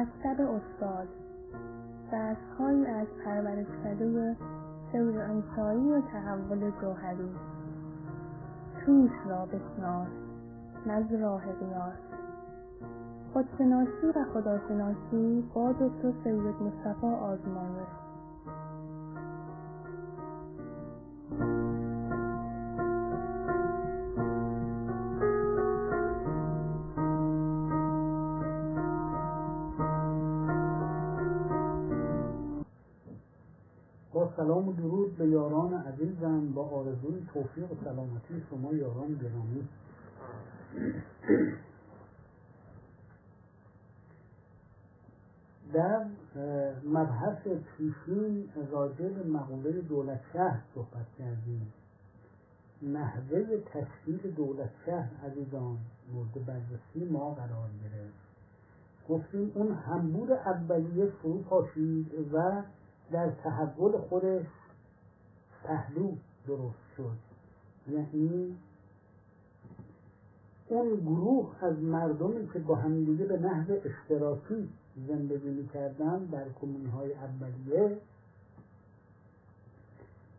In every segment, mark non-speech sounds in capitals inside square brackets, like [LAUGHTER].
مکتب استاد. درسهایی از پرورشکده سیر انسایی و تحول جوهری. توش را بشناس نز راه قیاس. خودشناسی و خداشناسی با دکتر سید مصطفی آزمایش. عزیزم با آرزوی توفیق و سلامتی شما یاران گرامی. در مبحث پیشین راجع به مقوله دولت شهر صحبت کردیم. نحوه تشکیل دولت شهر عزیزان مورد بررسی ما قرار گرفت. گفتیم اون همبود اولیه فرو پاشید و در تحول خودش پهلو درست شد. یعنی اون گروه از مردمی که با همدیگه به نحو اشتراکی زندگی می‌کردن در کمون های اولیه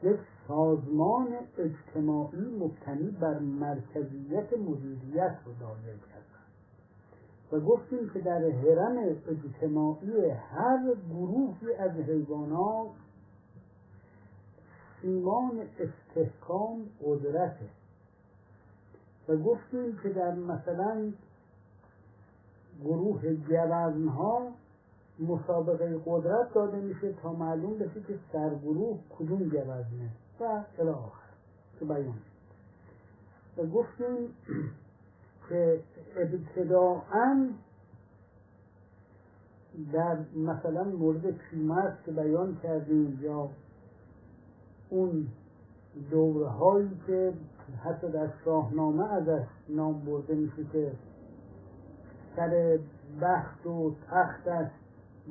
یک سازمان اجتماعی مبتنی بر مرکزیت مدیریت رو دایر کردن و گفتیم که در هرم اجتماعی هر گروهی از حیوانات سیمان استحکام قدرته. و گفتیم که در مثلا گروه جوزن ها مسابقه قدرت داده میشه تا معلوم بشه که سرگروه کدوم جوزنه و الی آخر. که بیان و گفتیم که ابتداعا در مثلا مورد پیمرس که بیان کردیم یا اون دوره هایی که حتی در شاهنامه ازش نام برده میشه که سر بخت و تختش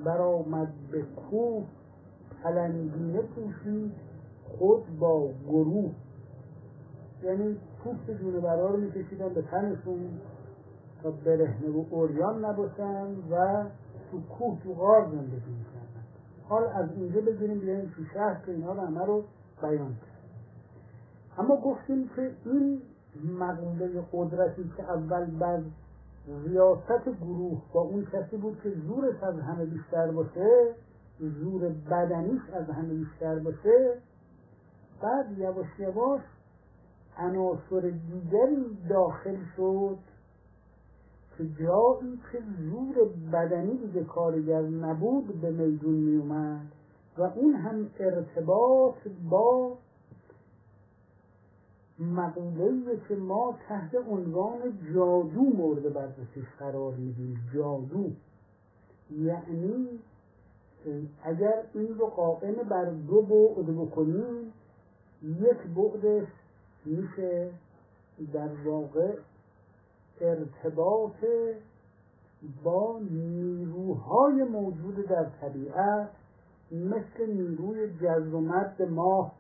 برآمد به کوه پلنگینه پوشید خود با گروه. یعنی پوست جونورا رو میکشیدن؟ به تنشون تا برهنه و اوریان نباشن و تو کوه تو غار زندگی می‌کردن. حال از اینجا بگیریم بیاییم تو شهر که اینا رو همه رو بیان کرد. اما گفتیم که این مقوله قدرتی که اول بر ریاست گروه با اون کسی بود که زورش از همه بیشتر باشه زور بدنیش از همه بیشتر باشه بعد یواش یواش عناصر دیگری داخل شد که جایی که زور بدنی دیگه کارگر نبود به میدون می اومد و اون هم ارتباط با مقوله که ما تحت عنوان جادو مورد بررسیش قرار میدیم. جادو. یعنی اگر این رو قائم بر دو بعد بکنیم یک بعدش میشه در واقع ارتباط با نیروهای موجود در طبیعت مثل نیروی جذب و مد ماه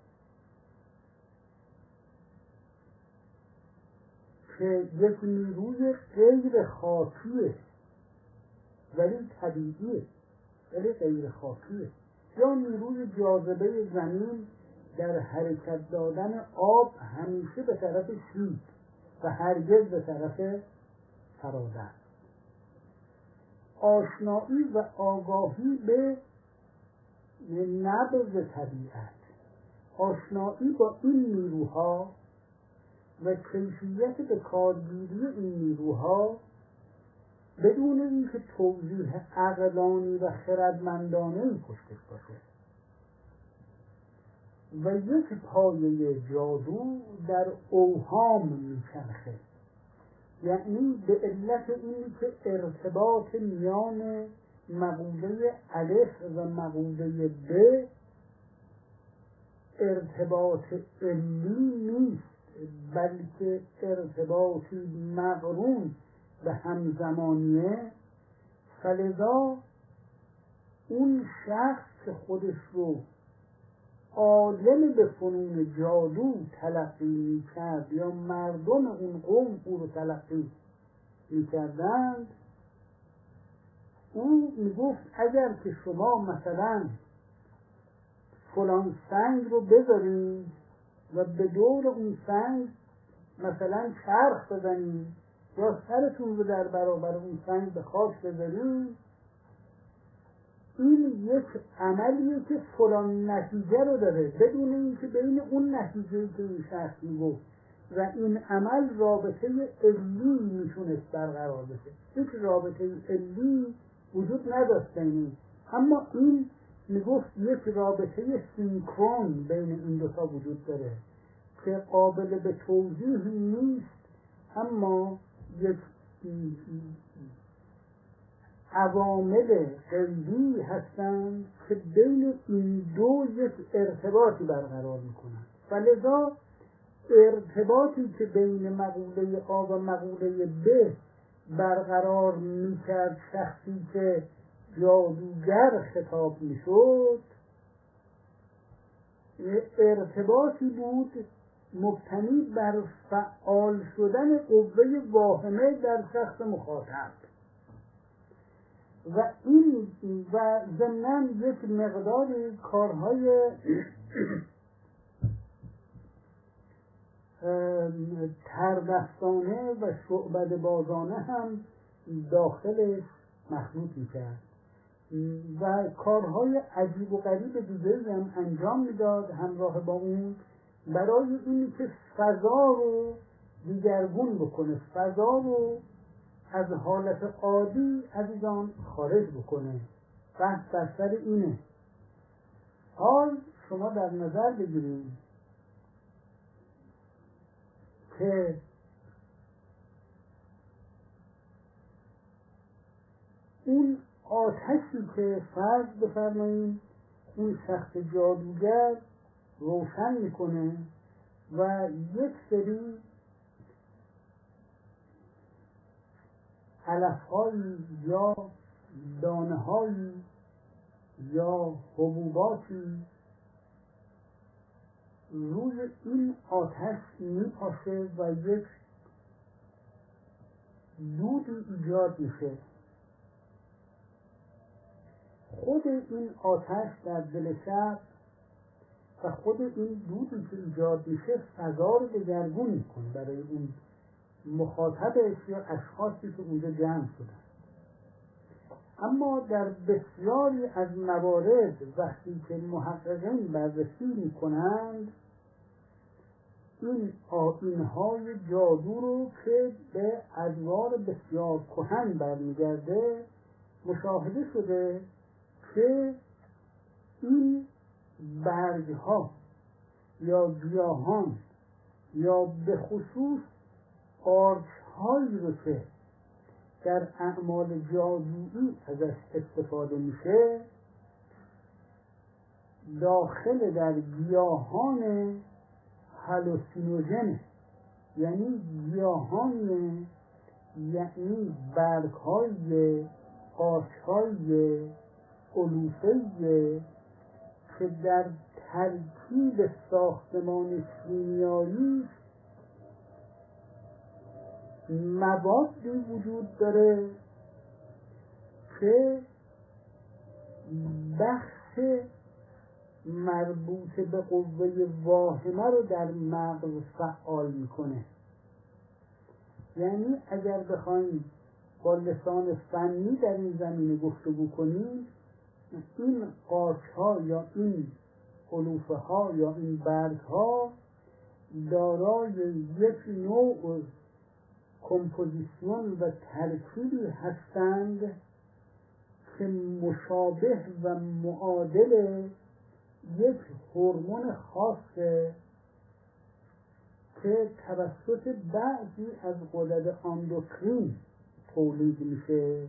که یک نیروی غیر خاکیه ولی طبیعیه ولی غیر خاکیه. یا نیروی جاذبه زمین در حرکت دادن آب همیشه به طرف شید و هرگز به طرف فرادست آشنایی و آگاهی به نبض طبیعت. آشنایی با این نیروها و کیفیت به کارگیری این نیروها بدون اینکه توضیح عقلانی و خردمندانه پشتش باشه. و یک پایه جادو در اوهام میچرخه. یعنی به علت اینی که ارتباط میان مقوله الف و مقوله ب ارتباط علی نیست بلکه ارتباطی مقرون به همزمانیه. فلذا اون شخص که خودش رو عالم به فنون جادو تلقی می‌کرد یا مردم اون قوم او رو تلقی می‌کردند او می‌گفت اگر که شما مثلا فلان سنگ رو بذارید و به دور اون سنگ مثلا چرخ بزنید یا سرتون رو در برابر اون سنگ به خاک بذارید این یک عملیه که فلان نتیجه رو داره. بدون اینکه بین اون نتیجه که این شخص می‌گفت و این عمل رابطه علی می‌تونست برقرار بشه. هیچ رابطه علی وجود نداشت بین اما این می‌گفت یک رابطه سینکرون بین این دوتا وجود داره که قابل به توضیح نیست اما یک عوامل قلبی هستند که بین این دو یک ارتباطی برقرار می‌کنند. و لذا ارتباطی که بین مقوله آ و مقوله ب برقرار می‌کرد شخصی که جادوگر خطاب می‌شد ارتباطی بود مبتنی بر فعال شدن قوه واهمه در شخص مخاطب. و این و ضمنا یک مقداری کارهای تردستانه و شعبد بازانه هم داخلش مخلوط می‌کرد. و کارهای عجیب و غریب دیگه هم انجام می‌داد همراه با اون برای اینی که فضا رو دیگرگون بکنه فضا رو از حالت عادی عزیزان خارج بکنه. بحث بر سر اینه. حال شما در نظر بگیرید. که اون آتشی که فرض بفرمایید اون شخص جادوگر روشن می‌کنه و یک سری علفهایی یا دانههایی یا حبوباتی روی این آتش میپاشه و یک دودی ایجاد میشه. خود این آتش در دل شب و خود این دودی که ایجاد میشه فضا رو دگرگون می‌کنه برای اون مخاطبش یا اشخاصی که اونجا جمع شدن. اما در بسیاری از موارد وقتی که محققین بررسی می‌کنند این آینهای جادو رو که به ادوار بسیار کهن برمیگرده مشاهده شده که این برگ ها یا گیاهان یا به خصوص قارچ هایی رو که در اعمال جادویی ازش استفاده میشه داخل در گیاهان هلوسینوژنه یعنی گیاهان یعنی برگ های قارچ های علوفه که در ترکیب ساختمان شیمیایی موادی وجود داره که بخش مربوط به قوه واهمه رو در مغز فعال می‌کنه. یعنی اگر بخوایم با لسان فنی در این زمینه گفتگو کنیم این قارچ ها یا این علوفه ها یا این برگ ها دارای یک نوع کمپوزیسیون و ترکیبی هستند که مشابه و معادل یک هورمون خاصه که توسط بعضی از غدد اندوکرین تولید میشه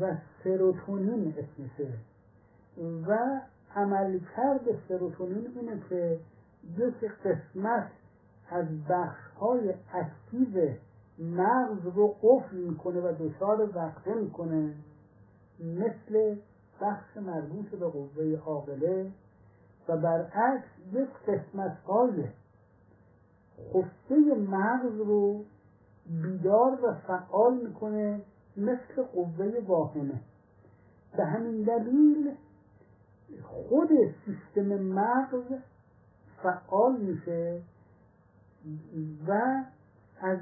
و سروتونین اسمشه. و عملکرد سروتونین اینه که یک قسمت از بخش های اکتیو مغز رو قفل می‌کنه و دچار وقته می‌کنه مثل بخش مربوط به قوه عاقله و برعکس یک قسمت های خفته مغز رو بیدار و فعال می‌کنه مثل قوه واهمه. به همین دلیل خود سیستم مغز فعال میشه و از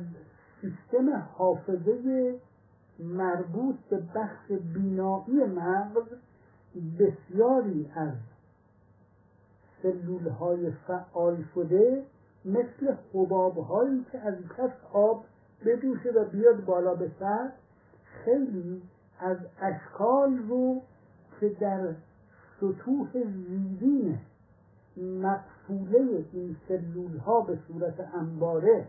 سیستم حافظه مربوط به بخش بینایی مغز بسیاری از سلول های فعال شده مثل حباب هایی که از کف آب بدوشه و بیاد بالا به سر خیلی از اشکال رو که در سطوح زیرین مقفوله این سلول ها به صورت انباره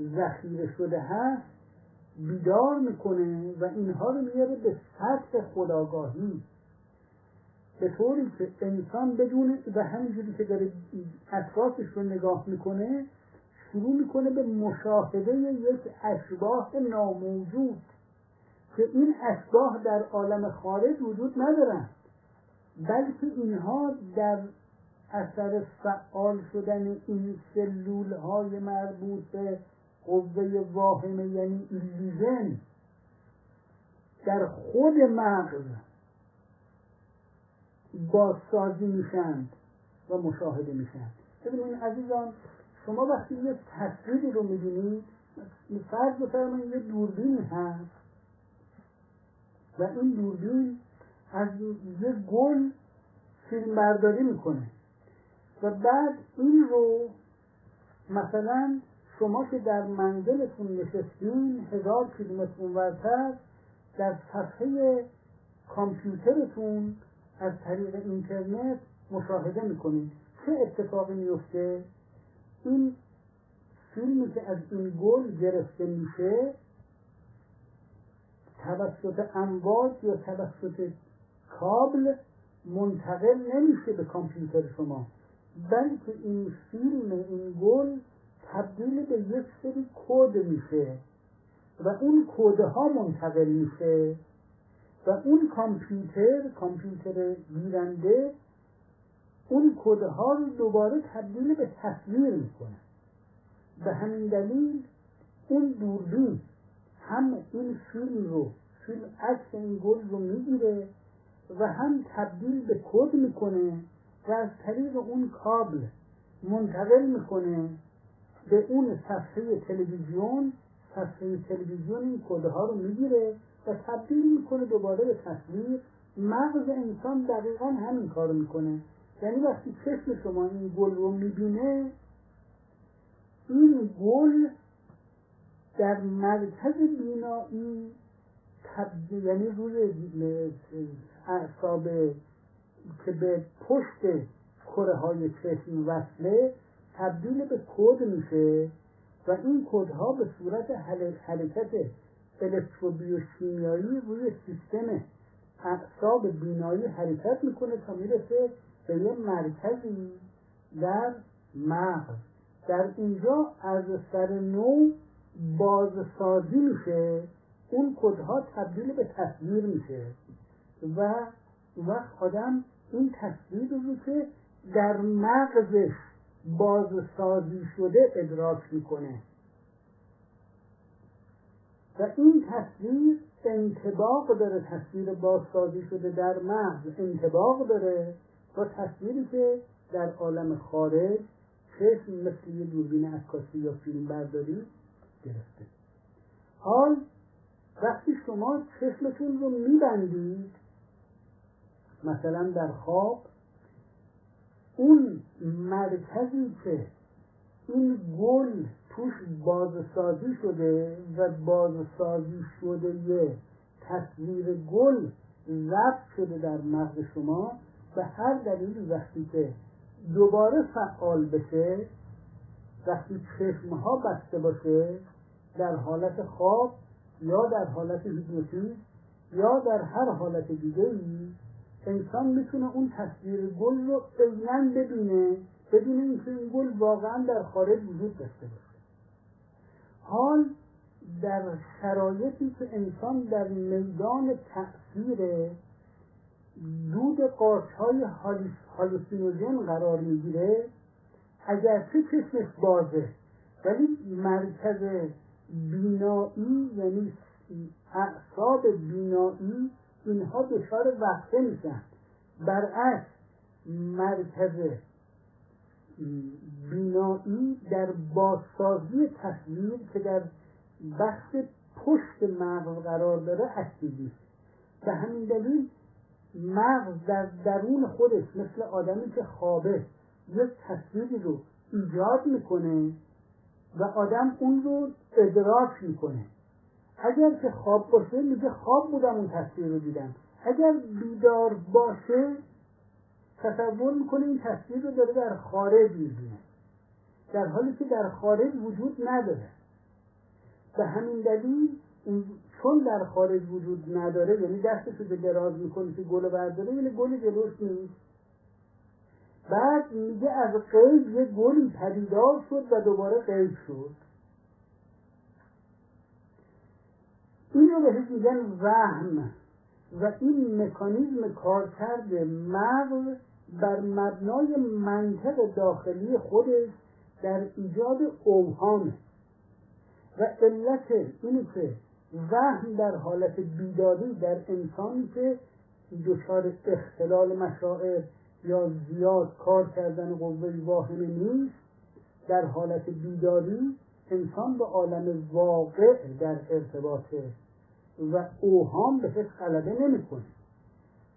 ذخیره شده هست بیدار می‌کنه و اینها رو میاره به سطح خداگاهی. به طوری که انسان بدون و همینجوری که داره اطرافش رو نگاه می‌کنه شروع می‌کنه به مشاهده یک اشباه ناموجود که این اشباه در عالم خارج وجود ندارن بلکه اینها در اثر فعال شدن این سلول های مربوط به قوه واهمه یعنی ایلیژن در خود مغز بازسازی میشند و مشاهده میشند ببینید عزیزان شما وقتی یه تصویری رو می‌بینید فرض بفرمایید یه دوربین هست و این دوربین از یه گل فیلم برداری می‌کنه و بعد این رو مثلا شما که در منزلتون نشستین هزار کیلومتر اونورتر در صفحه کامپیوترتون از طریق اینترنت مشاهده می‌کنید چه اتفاقی میفته این فیلمی که از این گل گرفته میشه توسط امواج یا توسط کابل منتقل نمیشه به کامپیوتر شما. بلکه این فیلم این گل تبدیل به یک سری کد میشه و اون کودها منتقل میشه و اون کامپیوتر کامپیوتر گیرنده اون کودها رو دوباره تبدیل به تصویر می‌کنه. به همین دلیل اون دوربین هم این فیلم رو فیلم عکس این گل رو می‌گیره و هم تبدیل به کد می‌کنه و از طریق اون کابل منتقل می‌کنه به اون صفحه تلویزیون صفحه تلویزیون این کدها رو می‌گیره و تبدیل می‌کنه دوباره به تصویر. مغز انسان دقیقا همین کار می‌کنه. یعنی وقتی چشم شما این گل رو می‌بینه این گل در مرکز بینایی تبدیل یعنی روی اعصاب که به پشت کره های چشم وصله تبدیل به کد میشه و این کدها به صورت حرکت الکتروبیوشیمیایی روی سیستم اعصاب بینایی حرکت می‌کنه تا می‌رسه به یه مرکزی در مغز. در اینجا از سر نو بازسازی میشه. اون کدها تبدیل به تصویر میشه. و وقت آدم این تصویر رو که در مغزش بازسازی شده ادراک می‌کنه. و این تصویر انتباق داره تصویر بازسازی شده در مغز انتباق داره با تصویری که در عالم خارج چشم مثل یه دوربین عکاسی یا فیلم برداری گرفته. حال وقتی شما چشمتون رو میبندید مثلا در خواب اون مرکزی که این گل توش بازسازی شده و بازسازی شده یه تصویر گل ضبط شده در مغز شما به هر دلیل وقتی که دوباره فعال بشه وقتی چشم ها بسته باشه در حالت خواب یا در حالت هیپنوتیزم یا در هر حالت دیگه ای انسان می‌تونه اون تصویر گل رو عینا ببینه بدون اینکه این گل واقعا در خارج وجود داشته باشه. حال در شرایطی که انسان در میدان تأثیر دود قارچ های هالوسینوژن قرار می‌گیره اگرچه چشمش بازه ولی مرکز بینایی یعنی اعصاب بینایی اینها دچار وقته میشن. برعکس مرکز بینایی در بازسازی تصویر که در بخش پشت مغز قرار داره اکتیوی به همین دلیل مغز در درون خودش مثل آدمی که خوابه یک تصویری رو ایجاد می‌کنه و آدم اون رو ادراک می‌کنه. اگر که خواب باشه میگه خواب بودم اون تصویر رو دیدم. اگر بیدار باشه تصور می‌کنه این تصویر رو داره در خارج می‌بینه. در حالی که در خارج وجود نداره. به همین دلیل چون در خارج وجود نداره یعنی دستش رو دراز می‌کنه که گل برداره یعنی گل جلوش نیست. بعد میگه از قیب یه گلی پدیدار شد و دوباره قیب شد. این رو بهش میگن وهم و این مکانیزم کارکرد مغز بر مبنای منطق داخلی خودش در ایجاد اوهامه. و علت اینه که وهم در حالت بیداری در انسانی که دچار اختلال مشاعر یا زیاد کار کردن قوه واهمه نیست در حالت بیداری انسان به عالم واقع در ارتباطه. و اوهام بهش غلبه نمی‌کنه.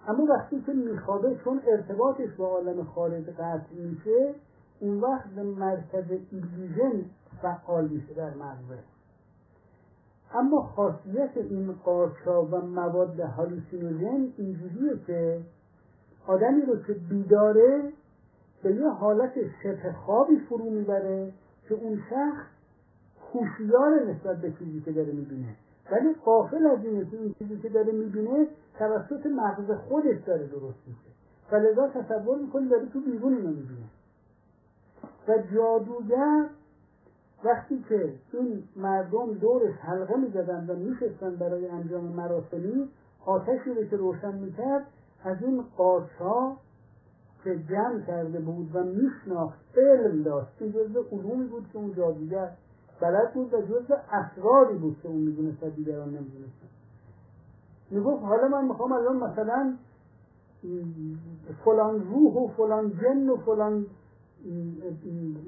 اما وقتی که میخوابه چون ارتباطش با عالم خارج قطع میشه اون وقت مرکز ایلیژن فعال میشه در مغزه. اما خاصیت این قارچا و مواد هالوسینوژن اینجوریه که آدمی رو که بیداره به یه حالت شبه خوابی فرو می‌بره که اون شخص هوشیار نسبت به چیزی که داره می‌بینه. ولی قافل از اینه که این چیزی که داره می‌بینه توسط مغز خودش داره درست میشه. و لذا تصور می‌کنه داره تو بیرون اینو می‌بینه. و جادوگر وقتی که این مردم دورش حلقه می‌زدن و میشستن برای انجام مراسمی آتشی رو که روشن می‌کرد از این قارچ که جمع کرده بود و میشناخت علم داشت. این جزء علومی بود که اون جادوگر بلد بود و جزء اسراری بود که اون می‌دونست و دیگران نمی‌دونستن. می‌گفت حالا من می‌خوام الان مثلا فلان روح و فلان جن و فلان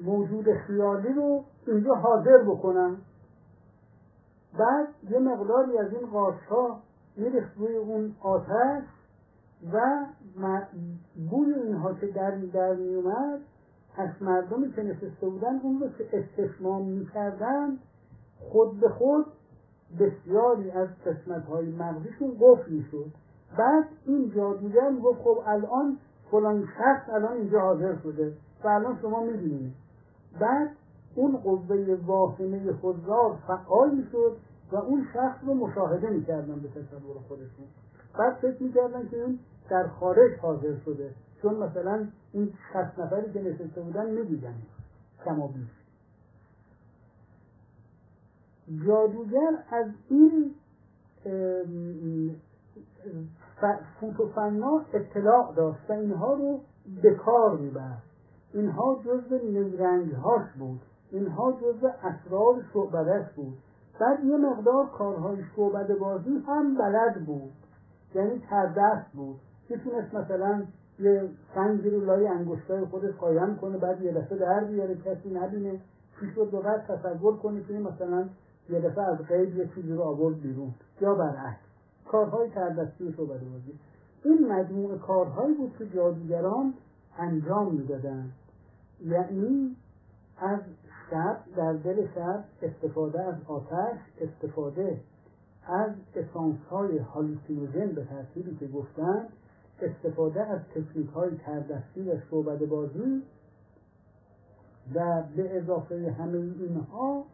موجود خیالی رو اینجا حاضر بکنم. بعد یه مقداری از این قارچ ها میریخت روی اون آتش و بوی اینها که در در میومد از مردمی که نشسته بودن اون رو که استشمام می‌کردن خود به خود بسیاری از قسمت های مغزیشون قفل می‌شد. بعد این جادوگر گفت خب الان فلان شخص الان اینجا حاضر شده و الان شما می‌بینید. بعد اون قوه واهمه خودرار فعال می‌شد و اون شخص رو مشاهده می‌کردن به تصور خودشون. بعد فکر می‌کردن که اون در خارج حاضر شده. چون مثلا این شخص نفری که نشسته بودن می‌دیدن کما بیش. جادوگر از این فوتوفنا اطلاع داشت و اینها رو به کار می‌برد اینها جزء نیرنگ هاش بود. اینها جزء اسرار شعبدش بود. بعد یه مقدار کارهای شعبد بازی هم بلد بود. یعنی تردست بود. می‌تونست مثلا یه سنگی رو لای انگشتای خودش قایم کنه بعد یه دفعه در بیاره کسی نبینه پیش رو دو تصور کنه که مثلا یه دفعه از قید یه چیزی رو آورد بیرون. یا برعکس کارهای تردستی و شعبد بازی. این مجموعه کارهایی بود که جادوگران انجام می‌دادند. یعنی از شب در دل شب استفاده از آتش استفاده از اسانس های هالوسینوژن به ترتیبی که گفتن استفاده از تکنیک های تردستی و شعبد بازی و به اضافه همه اینها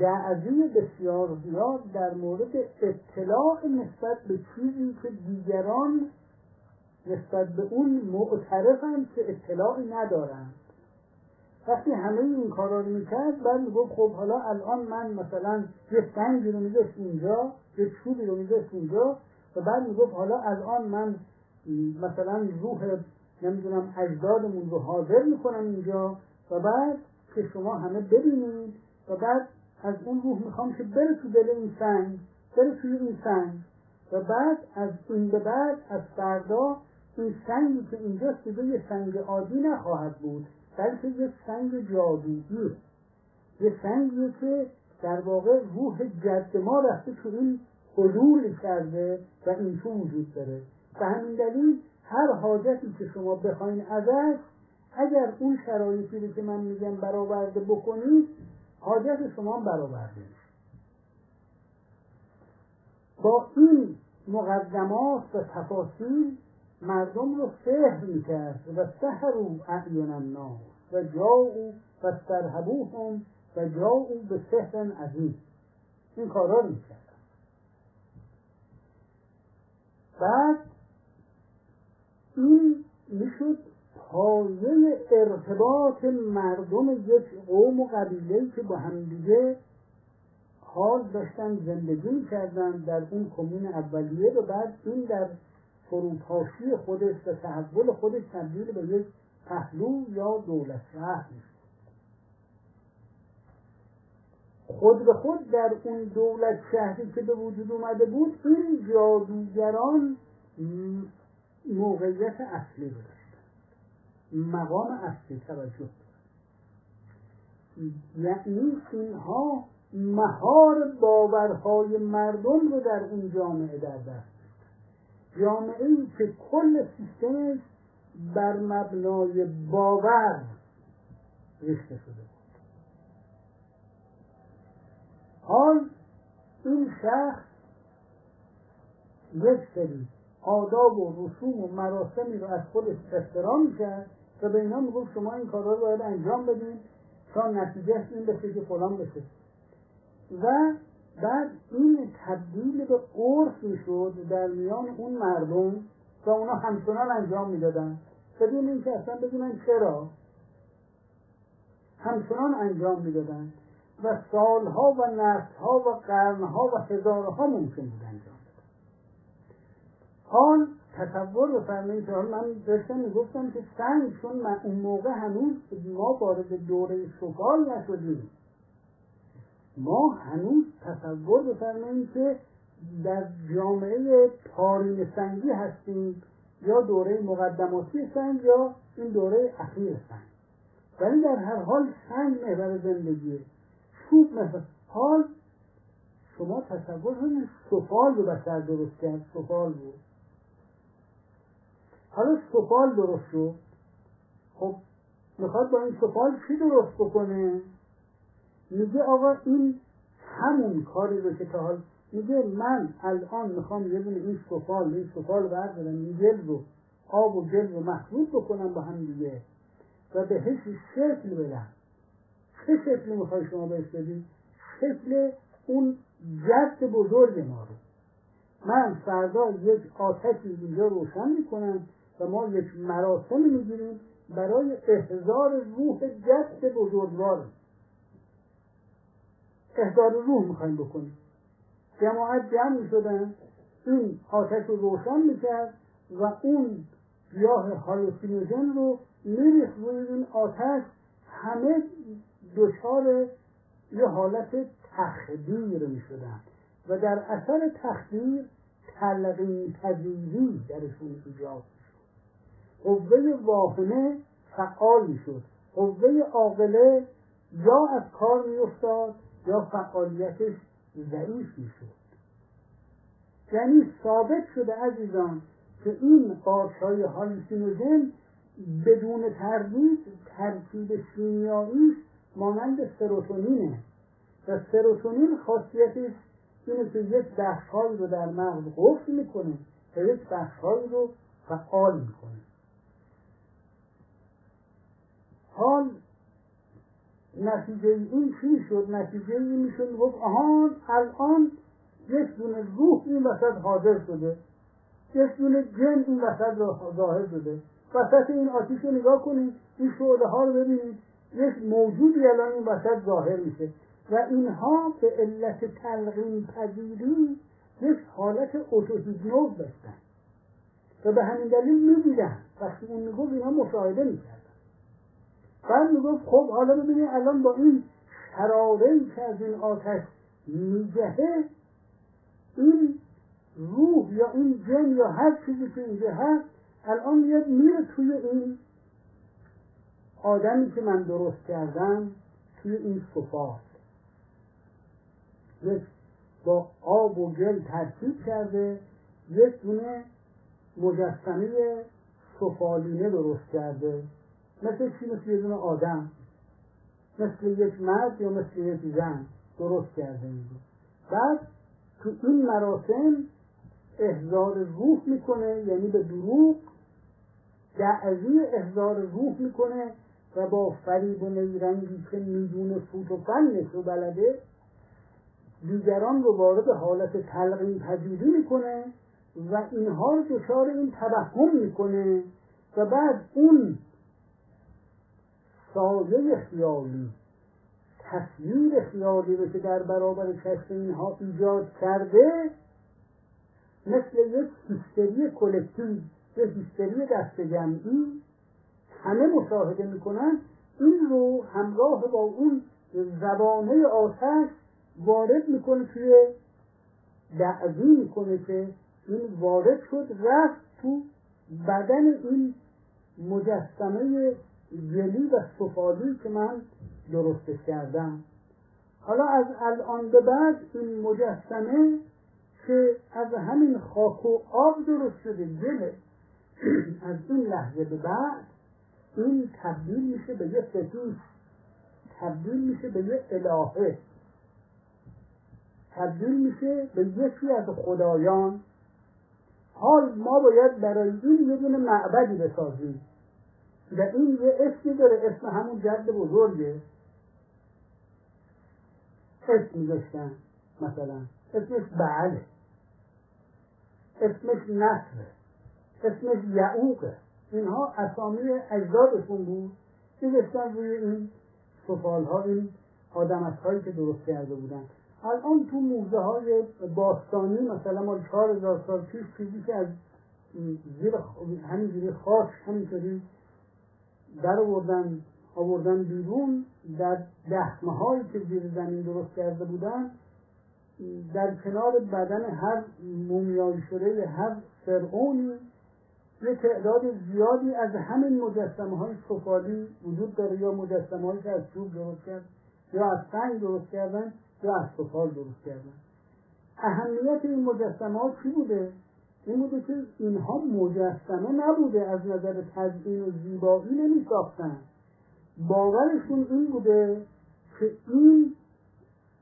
دعوی بسیار زیاد در مورد اطلاع نسبت به چیزی که دیگران نسبت به اون معترفند که اطلاعی ندارند. وقتی همه این کارا رو می‌کرد بعد می‌گفت خب حالا الان من مثلا یه سنگی رو میذاشت اونجا یه چوبی رو میذاشت اونجا و بعد می‌گفت حالا الان من مثلا روح نمی‌دونم اجدادمون رو حاضر می‌کنم اینجا و بعد که شما همه ببینید و بعد از اون روح می‌خوام که بره تو دل این سنگ بره توی این سنگ و بعد از این به بعد از فردا این سنگی که اینجاست دیگه یه سنگ عادی نخواهد بود بلکه یه سنگ جادویی. یه سنگی که در واقع روح جد ما رفته تو این حلول کرده و این تو وجود داره. به همین دلیل هر حاجتی که شما بخواین ازش اگر اون شرایطی رو که من میگم برآورده بکنید حاجت شما برآورده با این مقدمات و تفاصیل مردم رو سحر می‌کرد و سحرو اعین الناس و جاءوا و استرهبوهم و جاءوا به سحر عظیم. این کارا می‌کرد. بعد این می‌شد پایه ارتباط مردم یک قوم و قبیله که با همدیگه حال داشتن زندگی کردن در اون کمون اولیه و بعد این در فروپاشی خودش و تحول خودش تبدیل به یک پهلو یا دولت شهر خود به خود در اون دولت شهری که به وجود اومده بود این جادوگران موقعیت اصلی رو مقام اصلی توجه. یعنی اینها مهار باورهای مردم رو در اون جامعه در دست جامعه ای که کل سیستمش بر مبنای باور ریخته شده حال این شخص یک سری آداب و رسوم و مراسمی رو از خودش احترام کرد و به اینا می‌گفت شما این کارا رو باید انجام بدین تا نتیجه این بشه که فلان بشه. و بعد این تبدیل به قرص می‌شد در میان اون مردم و اونا همچنان انجام می‌دادن. بدون اینکه اصلا بدونن چرا همچنان انجام می‌دادن. و سالها و نسلها و قرنها و هزارها ممکن بود انجام حال تصور بفرمایید که من داشتم می‌گفتم که سنگ چون من اون موقع هنوز ما وارد دوره سفال نشدیم. ما هنوز تصور بفرمایید که در جامعه پارین سنگی هستیم یا دوره مقدماتی سنگ یا این دوره اخیر سنگ. ولی در هر حال سنگ محور زندگیه. چوب محور حال شما تصور کنید سفال رو بسر درست کرد. سفال بود. حالا سفال درست شد. خب می‌خواد با این سفال چی درست بکنه؟ میگه آقا این همون کاری رو که تا حال میگه من الان می‌خوام یه دونه این سفال این سفال بردارم این گل رو آب و گل رو مخلوط بکنم با هم دیگه و بهش شکل بدم چه شکلی می‌خوای شما بهش بدی؟ شکل اون جد بزرگ ما رو. من فردا یک آتشی اینجا روشن می‌کنم و ما یک مراسم می‌گیریم برای احضار روح جد بزرگوار. احضار روح می‌خوایم بکنیم. جماعت جمع می‌شدن این آتش رو روشن می‌کرد و اون گیاه هالوسینوژن رو میریخت روی این آتش. همه دچار یه حالت تخدیر می‌شدن و در اثر تخدیر تلقین پذیری درشون ایجاد قوه واهمه فعال می‌شد. قوه عاقله یا از کار میافتاد یا فعالیتش ضعیف می‌شد. یعنی ثابت شده عزیزان که این قارچهای هالوسینوژن بدون تردید ترکیب شیمیاییش مانند سروتونینه و سروتونین خاصیتش اینه که یک بخشهایی رو در مغز قفل می‌کنه و یک بخشهایی رو فعال می‌کنه. حال نتیجه این چی شد؟ نتیجه این می‌شد گفت آهان الان یک دونه روح این وسط حاضر شده. یک دونه جن این وسط ظاهر شده. وسط این آتیش رو نگاه کنید این شعله ها رو ببینید. یک موجودی الان این وسط ظاهر میشه. و اینها به علت تلقین پذیری یک حالت اوتوهیپنوز داشتن. و به همین دلیل می‌دیدن وقتی اون می‌گفت اینا مشاهده می‌کردن. بعد می‌گفت خب حالا ببینید الان با این حراره که از این آتش میجهه این روح یا این جن یا هر چیزی که اینجا هست الان میاد میره توی این آدمی که من درست کردم توی این صفات یک با آب و گل ترکیب کرده یک دونه مجسمه سفالینه درست کرده. مثل چی؟ مثل یه دونه آدم. مثل یک مرد یا مثل یک زن درست کرده اینجا بعد تو این مراسم احضار روح می‌کنه یعنی به دروغ دعوی احضار روح می‌کنه. و با فریب و نیرنگی که می‌دونه فوت و فنش رو بلده دیگران رو وارد حالت تلقین پذیری می‌کنه و اینها رو دچار این توهم می‌کنه و بعد اون سایه خیالی تصویر خیالی رو که در برابر کشف اینها ایجاد کرده مثل یک هیستری کلکتیو یک هیستری دست جمعی همه مشاهده می‌کنن این رو همراه با اون زبانه آتش وارد می‌کنه توی دعوی می‌کنه که این وارد شد رفت تو بدن این مجسمه گلی و سفالی که من درستش کردم. حالا از الان به بعد این مجسمه که از همین خاک و آب درست شده گله [CLEARS THROAT] از این لحظه به بعد این تبدیل میشه به یه فتیش تبدیل میشه به یه الهه. تبدیل میشه به یکی از خدایان. حال ما باید برای این یه دونه معبدی بسازیم. و این یه اسمی داره اسم همون جد بزرگه. اسم داشتن مثلا. اسمش بعله. اسمش نصره اسمش یعوقه. اینها اسامی اجدادشون بود داشتن روی این سفال این آدمت هایی که درست کرده بودن. الان تو موزه های باستانی مثلا ما چهار هزار سال پیش چیزی که از زیر همینجوری خاک همینطوری در آوردن آوردن بیرون در دهمه هایی که زیر زمین درست کرده بودن در کنار بدن هر مومیایی شده هر فرعونی یه تعداد زیادی از همین مجسمه های سفالی وجود داره یا مجسمه هایی که از چوب درست کرد یا از سنگ درست کردن یا از سفال درست کردن. اهمیت این مجسمه ها چی بوده؟ این بوده که اینها مجسمه نبوده از نظر تزیین و زیبایی نمی ساختن باورشون این بوده که این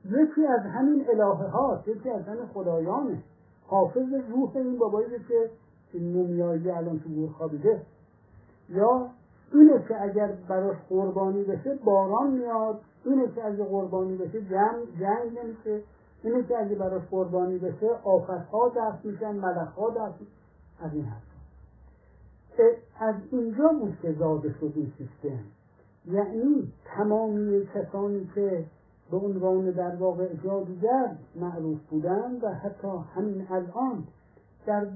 یکی از همین الهه هاست یکی از همین خدایانه. حافظ روح این بابایی که این مومیایی الان تو گور خوابیده یا اینه که اگر براش قربانی بشه باران میاد. اینه که اگه قربانی بشه جنگ, جنگ نمیشه. اینه که اگه براش قربانی بشه آفت ها دست میشن ملخ ها دست از این حرف از اینجا بود که زاده شد این سیستم. یعنی تمامی کسانی که به عنوان در واقع جادوگر معروف بودن و حتی همین الان در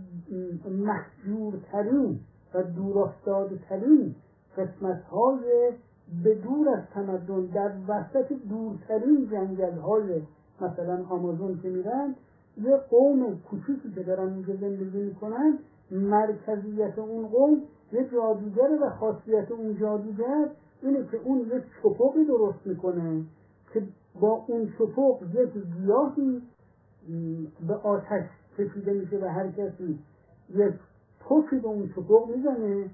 محجورترین و دورافتادترین قسمت های به دور از تمدن در وسط دورترین جنگل های مثلا آمازون که میرن یه قوم کوچیکی که دارن اینجا زندگی می‌کنن مرکزیت اون قوم یه جادوگر و خاصیت اون جادوگر اینه که اون یک چپقی درست می‌کنه که با اون چپق یک گیاهی به آتش کشیده میشه و هر کسی یک توکی به اون چپق می‌زنه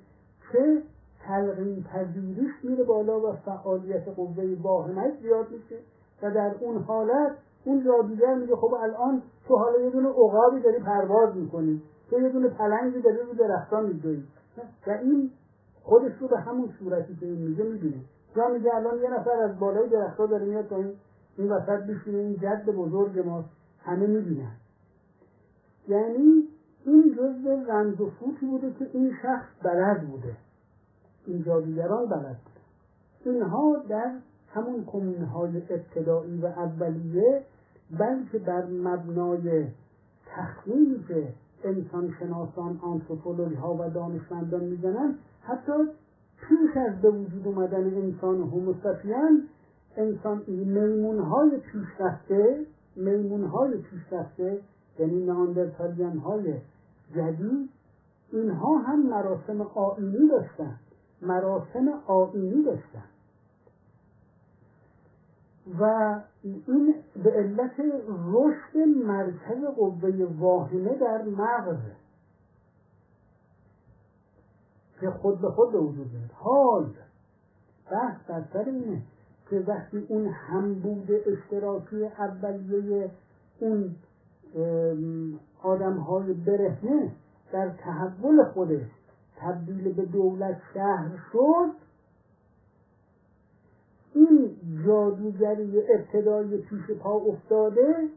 که تلقین پذیریش میره بالا و فعالیت قوه واهمش زیاد میشه و در اون حالت اون جادوگر میگه خب الان تو حالا یه دونه عقابی داری پرواز می‌کنی تو یه دونه پلنگی داری رو درختان میدوی و این خودش رو به همون صورتی که این میگه می‌بینه. یا میگه الان یه نفر از بالای درختها داره میاد تا این وسط بشینه این جد بزرگ ما همه می‌بینن. یعنی این جزء رمز و فوتی بوده که این شخص بلد بوده. این جادوگران بلد بوده. اینها در همون کمونهای ابتدایی و اولیه بلکه بر مبنای تخمینی که انسان شناسان آنتروپولوژ ها و دانشمندان می‌زنن حتی پیش از به وجود اومدن انسان هوموساپین انسان میمون های پیشرفته میمون های پیشرفته یعنی ناندرتالیان های جدید اینها هم مراسم آینی داشتن. مراسم آینی داشتن. و این به علت رشد مرکز قوه واهمه در مغز که خود به خود وجود میاد. حال بحث در سر اینه که وقتی اون هم بوده اشتراکی اولیه اون آدم های برهنه در تحول خودش تبدیل به دولت شهر شد. این جادوگری ابتدای پیش پا افتاده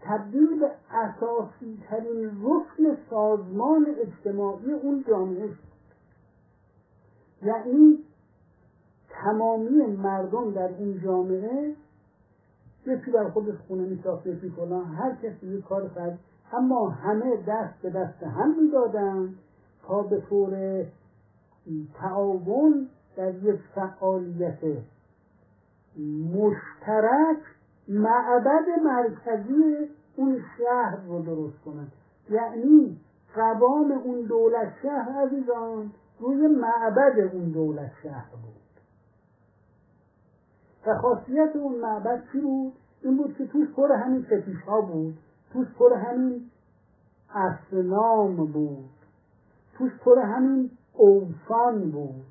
تبدیل به اساسی ترین رکن سازمان اجتماعی اون جامعه شد. یعنی تمامی مردم در این جامعه یکی بر خودش خونه میساخت یکی فلان هر کسی یک کار کرد اما همه دست به دست هم می‌دادند تا به طور تعاون در یک فعالیت مشترک معبد مرکزی اون شهر رو درست کنند یعنی قوام اون دولت شهر عزیزان روی معبد اون دولت شهر بود. و خاصیت اون معبد چی بود؟ این بود که توش پر همین فتیش ها بود توش پر همین اسنام بود توش پر همین اوسان بود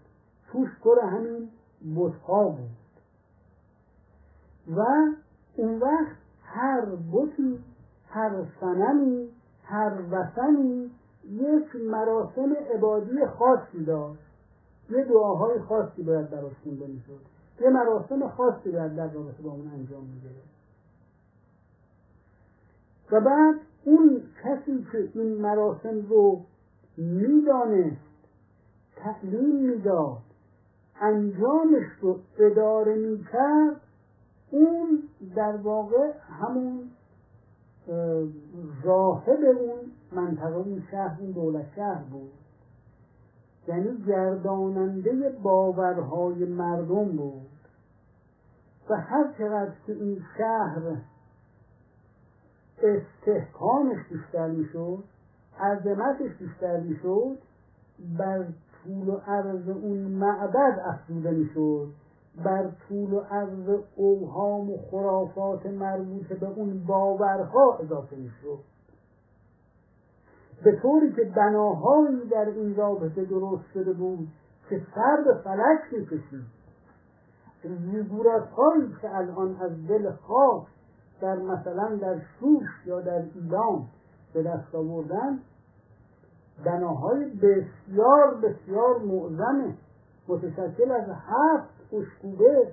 توش پر همین بتها بود. و اون وقت هر بتی هر سنمی هر وطنی یک مراسم عبادی خاصی داشت. یه دعاهای خاصی باید براش خونده می‌شد یه مراسم خاصی باید در رابطه با اون انجام می‌گرفت. و بعد اون کسی که این مراسم رو می‌دانست تعلیم می‌داد انجامش رو اداره می‌کرد اون در واقع همون راهب اون منطقه اون شهر اون دولت شهر بود. یعنی گرداننده باورهای مردم بود. و هر چقدر که این شهر استحکامش بیشتر می‌شد عظمتش بیشتر می‌شد بر طول و عرض اون معبد افزوده می‌شد. بر طول و عرض اوهام و خرافات مربوط به اون باورها اضافه می‌شد. به طوری که بناهایی در این رابطه درست شده بود که سر به فلک می‌کشید. زیگورات هایی که الان از دل خاص در مثلا در شوش یا در ایران به دست آوردن بناهای بسیار بسیار معظمه متشکل از هفت اشکوبه.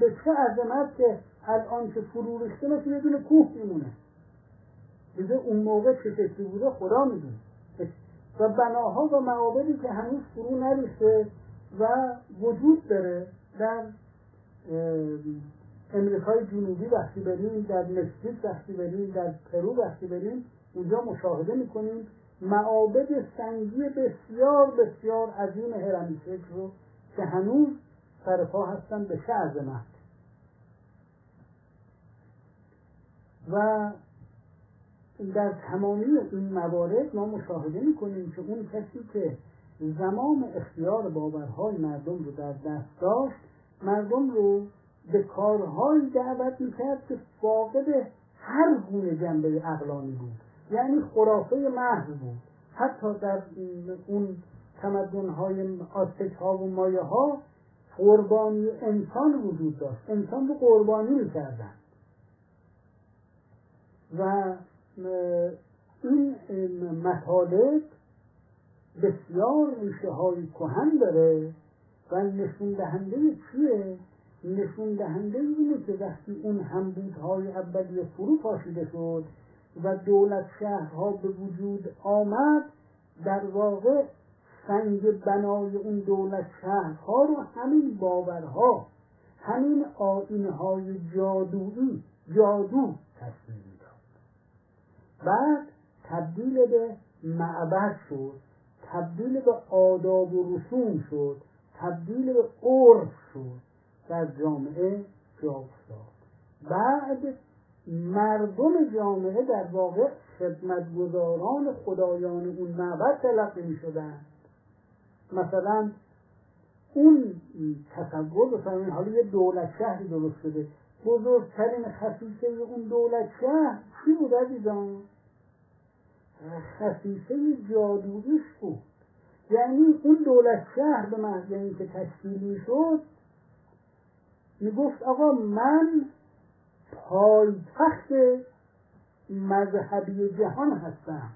به چه عظمت که الان که فرو ریخته مثل یه دونه کوه میمونه. دیگه اون موقع چه شکلی بوده؟ خدا می‌دونه. و بناها و معابدی که هنوز فرو نریخته و وجود داره در امریکای جنوبی وقتی بریم در مکزیک وقتی بریم در پرو وقتی بریم اونجا مشاهده می‌کنیم معابد سنگی بسیار بسیار عظیم هرمی رو که هنوز سرپا هستن به چه عظمت و در تمامی این موارد ما مشاهده می‌کنیم که اون کسی که زمان اختیار باورهای مردم رو در دست داشت مردم رو به کارهایی دعوت می‌کرد که فاقد هر گونه جنبه اقلانی بود. یعنی خرافه محض بود. حتی در اون تمدنهای آتک ها و مایه ها قربانی انسان وجود داشت. انسان رو قربانی می‌کردن. و این مطالب بسیار ریشه های کهن داره و نشون دهنده چیه؟ نشون دهنده اینه که وقتی اون همبودهای اولیه فرو پاشیده شد و دولت شهرها به وجود آمد در واقع سنگ بنای اون دولت شهرها رو همین باورها همین آینهای جادویی جادو تشکیل می‌داد. بعد تبدیل به معبد شد تبدیل به آداب و رسوم شد تبدیل به عرف شد. در جامعه جا افتاد. بعد مردم جامعه در واقع خدمتگزاران خدایان اون معبد تلقی می شدن. مثلا اون تصور بفرمایید حالا یه دولت شهری درست شده. بزرگترین خصیصه اون دولت شهر چی بود عزیزان؟ خصیصه جادویش بود. یعنی اون دولت شهر به محض اینکه تشکیل شد می‌گفت آقا من پایتخت مذهبی جهان هستم.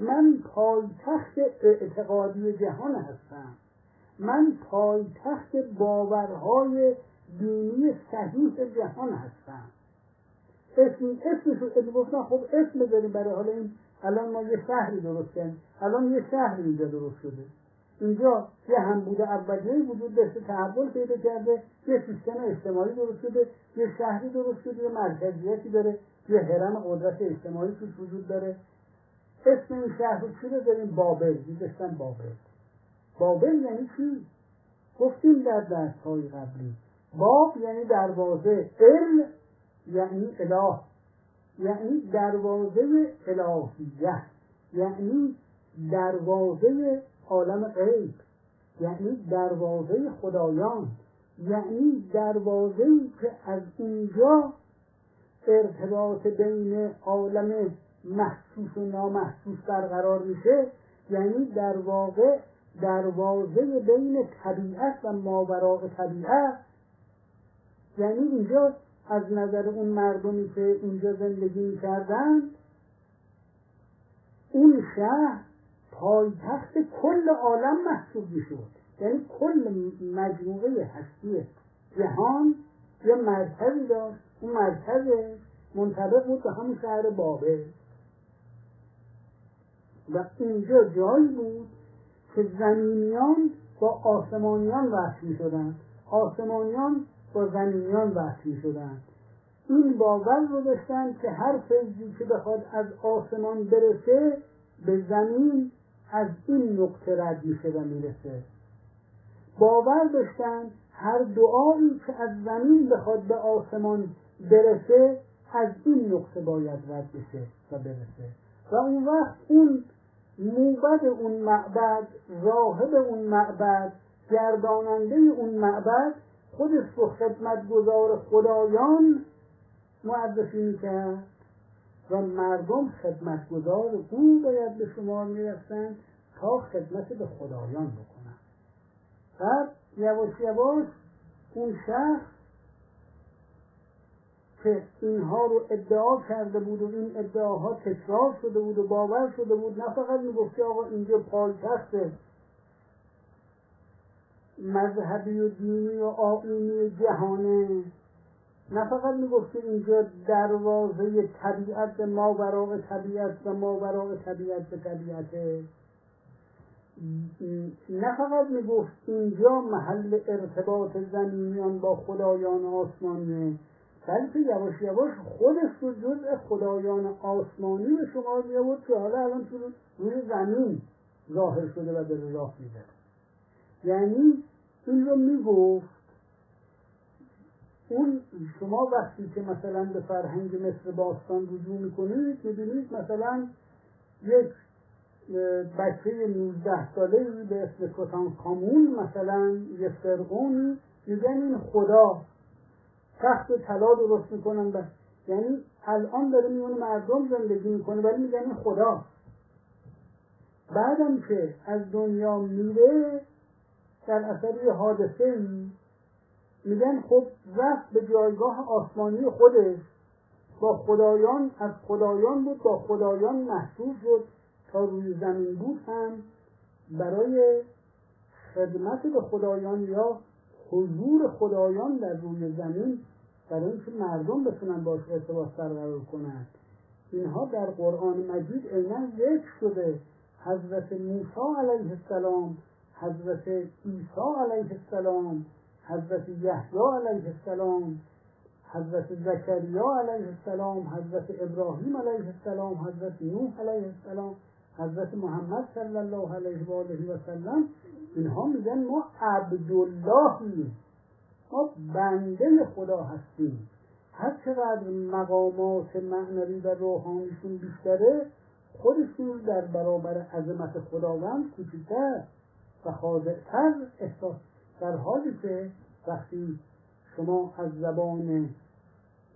من پایتخت اعتقادی جهان هستم. من پایتخت باورهای دینی صحیح جهان هستم. اسم اسمش رو گفتن خب اسم بذاریم برای حالا این الان ما یه شهری درست کردیم. الان یه شهری اینجا درست شده. اینجا یه هم بوده اولیه وجود داشته تحول پیدا کرده یه سیستم اجتماعی درست شده یه شهری درست شده یه مرکزیتی داره یه هرم قدرت اجتماعی توش وجود داره. اسم این شهر رو چی بذاریم بابل. میذاشتن بابل. بابل یعنی چی؟ گفتیم در درس های قبلی. باب یعنی دروازه ال یعنی اله. یعنی دروازه الهیه یعنی دروازه عالم غیب. یعنی دروازه خدایان. یعنی دروازه که از اینجا ارتباط بین عالم محسوس و نامحسوس برقرار میشه. یعنی در واقع دروازه بین طبیعت و ماوراء طبیعت. یعنی اینجا از نظر اون مردمی که اینجا زندگی می‌کردن اون شهر پایتخت کل عالم محسوب می‌شد. یعنی کل مجموعه هستی جهان یه مرکزی داشت. اون مرکز منطبق بود به همون شهر بابل و اینجا جایی بود که زمینیان با آسمانیان وصل می شدن آسمانیان با زمینیان وصل می شدن این باور رو داشتن که هر فیضی که بخواد از آسمان برسه به زمین از این نقطه رد میشه و می‌رسه. باور داشتن هر دعایی که از زمین بخواد به آسمان برسه از این نقطه باید رد بشه و برسه. و اون وقت اون موبد اون معبد راهب اون معبد گرداننده اون معبد خودش رو خدمتگزار خدایان معرفی می‌کرد. و مردم خدمتگزار او باید به شمار می‌رفتن تا خدمت به خدایان بکنن. بعد یواش یواش اون شخص که اینها رو ادعا کرده بود و این ادعاها تکرار شده بود و باور شده بود نه فقط می‌گفت آقا اینجا پایتخت مذهبی و دینی و آینی جهانه. نه فقط می‌گفت که اینجا دروازه طبیعت به ما وراء طبیعت و ما وراء طبیعت به طبیعته نه فقط می‌گفت اینجا محل ارتباط زمینیان با خدایان آسمانیه بلکه یواش یواش خودش رو جزء خدایان آسمانی به شما می آورد که حالا الان تو روی زمین ظاهر شده و داره راه میده یعنی این رو می‌گفت اون شما وقتی که مثلا به فرهنگ مصر باستان رجوع می‌کنید می‌بینید مثلا یک بچه 19 ساله به اسم کتان کامون مثلا یه فرقونی میگن این خدا. تخت طلا درست می‌کنن و یعنی الان داره میونه مردم زندگی می‌کنه ولی میگن این خدا. بعدم که از دنیا میره در اثر یه حادثه میگن خب رفت به جایگاه آسمانی خودش. با خدایان از خدایان بود با خدایان محسوب شد تا روی زمین بود هم برای خدمت به خدایان یا حضور خدایان در روی زمین برای اینکه مردم بتونن باش ارتباط برقرار کنند اینها در قرآن مجید عینا ذکر شده. حضرت موسی علیه السلام حضرت عیسی علیه السلام حضرت یحیی علیه السلام حضرت زکریا علیه السلام حضرت ابراهیم علیه السلام حضرت نوح علیه السلام حضرت محمد صلی الله علیه و آله و سلم اینها میگن ما عبداللهیم ما بنده خدا هستیم. هر چقدر مقامات معنوی و روحانیشون بیشتره خودشون در برابر عظمت خداوند کوچکتر و خاضعتر احساس در حالی که وقتی شما از زبان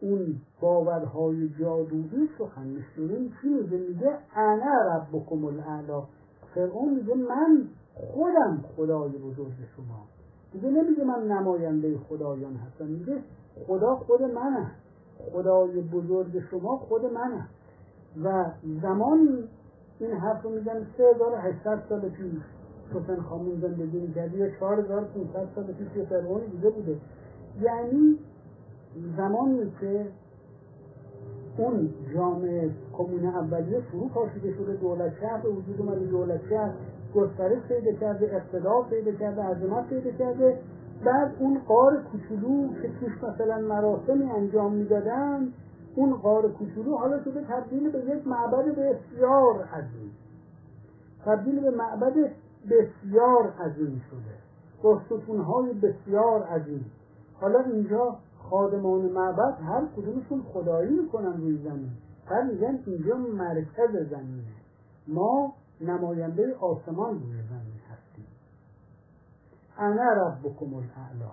اون باورهای جادویی سخن میشنویم چی میگه؟ میگه انا ربکم الاعلا. فرعون میگه من خودم خدای بزرگ شما. دیگه نمیگه من نماینده خدایان هستم. میگه خدا خود منه. خدای بزرگ شما خود منه. و زمانی این حرف رو میگن 3800 سال پیش. حسین خامون زندگی می‌کرد یا 4500 سال پیش یه فرعون دیگه بوده. یعنی زمانی که اون جامعه کمون اولیه فرو پاشیده شده دولت شهر به وجود اومده دولت شهر گسترش پیدا کرده اقتدار پیدا کرده عظمت پیدا کرده. بعد اون قار کوچولو که توش مثلا مراسمی انجام می‌دادن اون غار کوچولو حالا شده تبدیل به یک معبد بسیار عظیم. تبدیل به معبد بسیار عظیم شده. با ستونهای بسیار عظیم. حالا اینجا خادمان معبد هر کدومشون خدایی می‌کنن روی زمین. بعد میگن اینجا مرکز زمینه. ما نماینده آسمان روی زمین هستیم. انا ربکم الاعلا.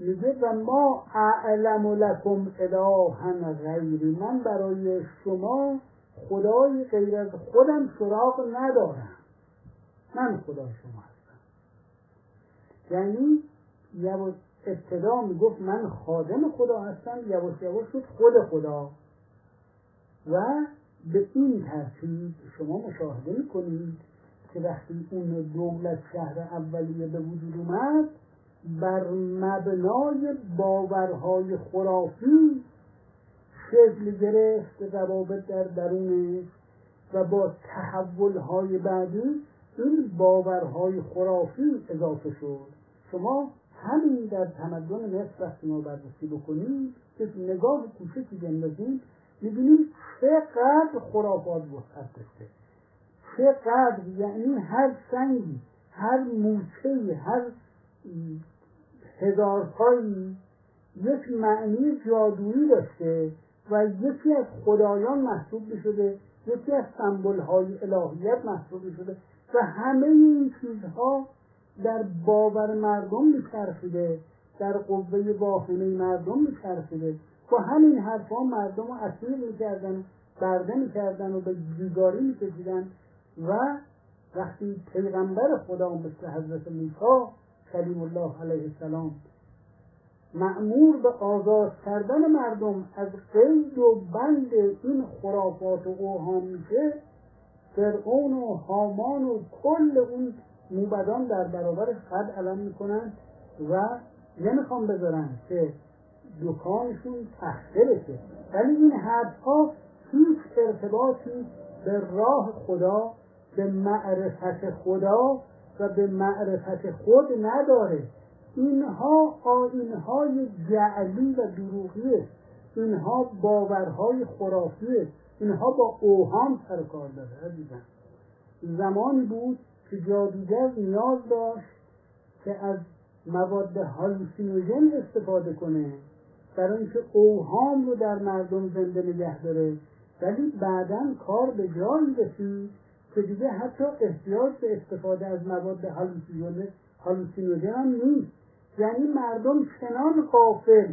میگه و ما اعلم لکم الها غیری. من برای شما خدای غیر از خودم سراغ ندارم. من خدای شما هستم. یعنی یواش ابتدا می‌گفت من خادم خدا هستم یواش یواش شد خود خدا. و به این ترتیب شما مشاهده می‌کنید که وقتی اون دولت شهر اولیه به وجود اومد بر مبنای باورهای خرافی شکل گرفت روابط در درونش و با تحولهای بعدی این باورهای خرافی اضافه شد. شما همین در تمدن مصر وقتی ما بررسی بکنیم که نگاه کوچکی بندازیم می‌بینیم چقدر خرافات وسعت داشته. چقدر یعنی هر سنگی هر موچه هر هزار پایی یک معنی جادویی داشته و یکی از خدایان محسوب شده یکی از سمبل های الهیت محسوب شده و همه این چیزها در باور مردم میچرخیده در قوه واهمه مردم میچرخیده. با همین حرفها مردم رو اسیر می‌کردن برده می‌کردن و به بیگاری میکشیدن. و وقتی پیغمبر خدا مثل حضرت موسی کلیم الله علیه السلام معمور به آزاد کردن مردم از قید و بند این خرافات و اوهام میشه فرعون و حامان و کل اون موبدان در برابرش قد علم می‌کنن و نمی‌خوام بذارن که دکانشون تخته بشه. ولی این حرفها هیچ ارتباطی به راه خدا به معرفت خدا و به معرفت خود نداره. اینها آینهای جعلی و دروغیه. اینها باورهای خرافیه. اینها با اوهام سر کار داره عزیزم. زمانی بود که جادوگر نیاز داشت که از مواد هالوسینوژن استفاده کنه برای اینکه اوهام رو در مردم زنده نگه داره. ولی بعدا کار به جایی رسید که دیگه حتی احتیاج به استفاده از مواد هالوسینوژن هم نیست. یعنی مردم چنان قافل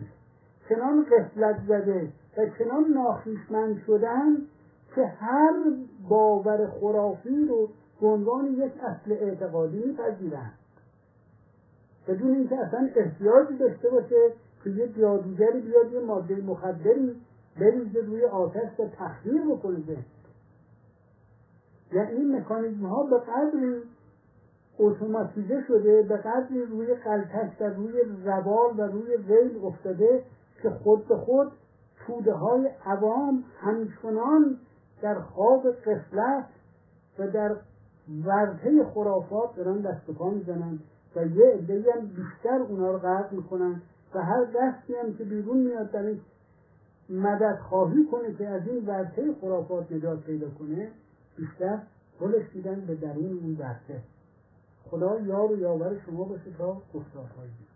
چنان قفلت زده و چنان ناخیشمند شدن که هر باور خرافی رو به عنوان یک اصل اعتقادی میپذیرند بدون اینکه اصلا احتیاجی داشته باشه که یه جادوگری بیاد یه ماده مخدری بریزه روی آتش و تخدیر بکنه. یعنی این مکانیزم ها به قدری اتوماتیزه شده به قدری روی قلتک و روی روال و روی ویل افتاده که خود به خود توده های عوام همچنان در خواب قفلت و در ورده خرافات دارن دست پا می‌زنن و یه عده هم بیشتر اونا رو غرق می‌کنن و هر دستی هم که بیرون میاد در این مدد خواهی کنه که از این ورده خرافات نجات پیدا کنه بیشتر پلش میدن به درون اون ورده خدا یار و یاور شما باشه تا گفتارهایی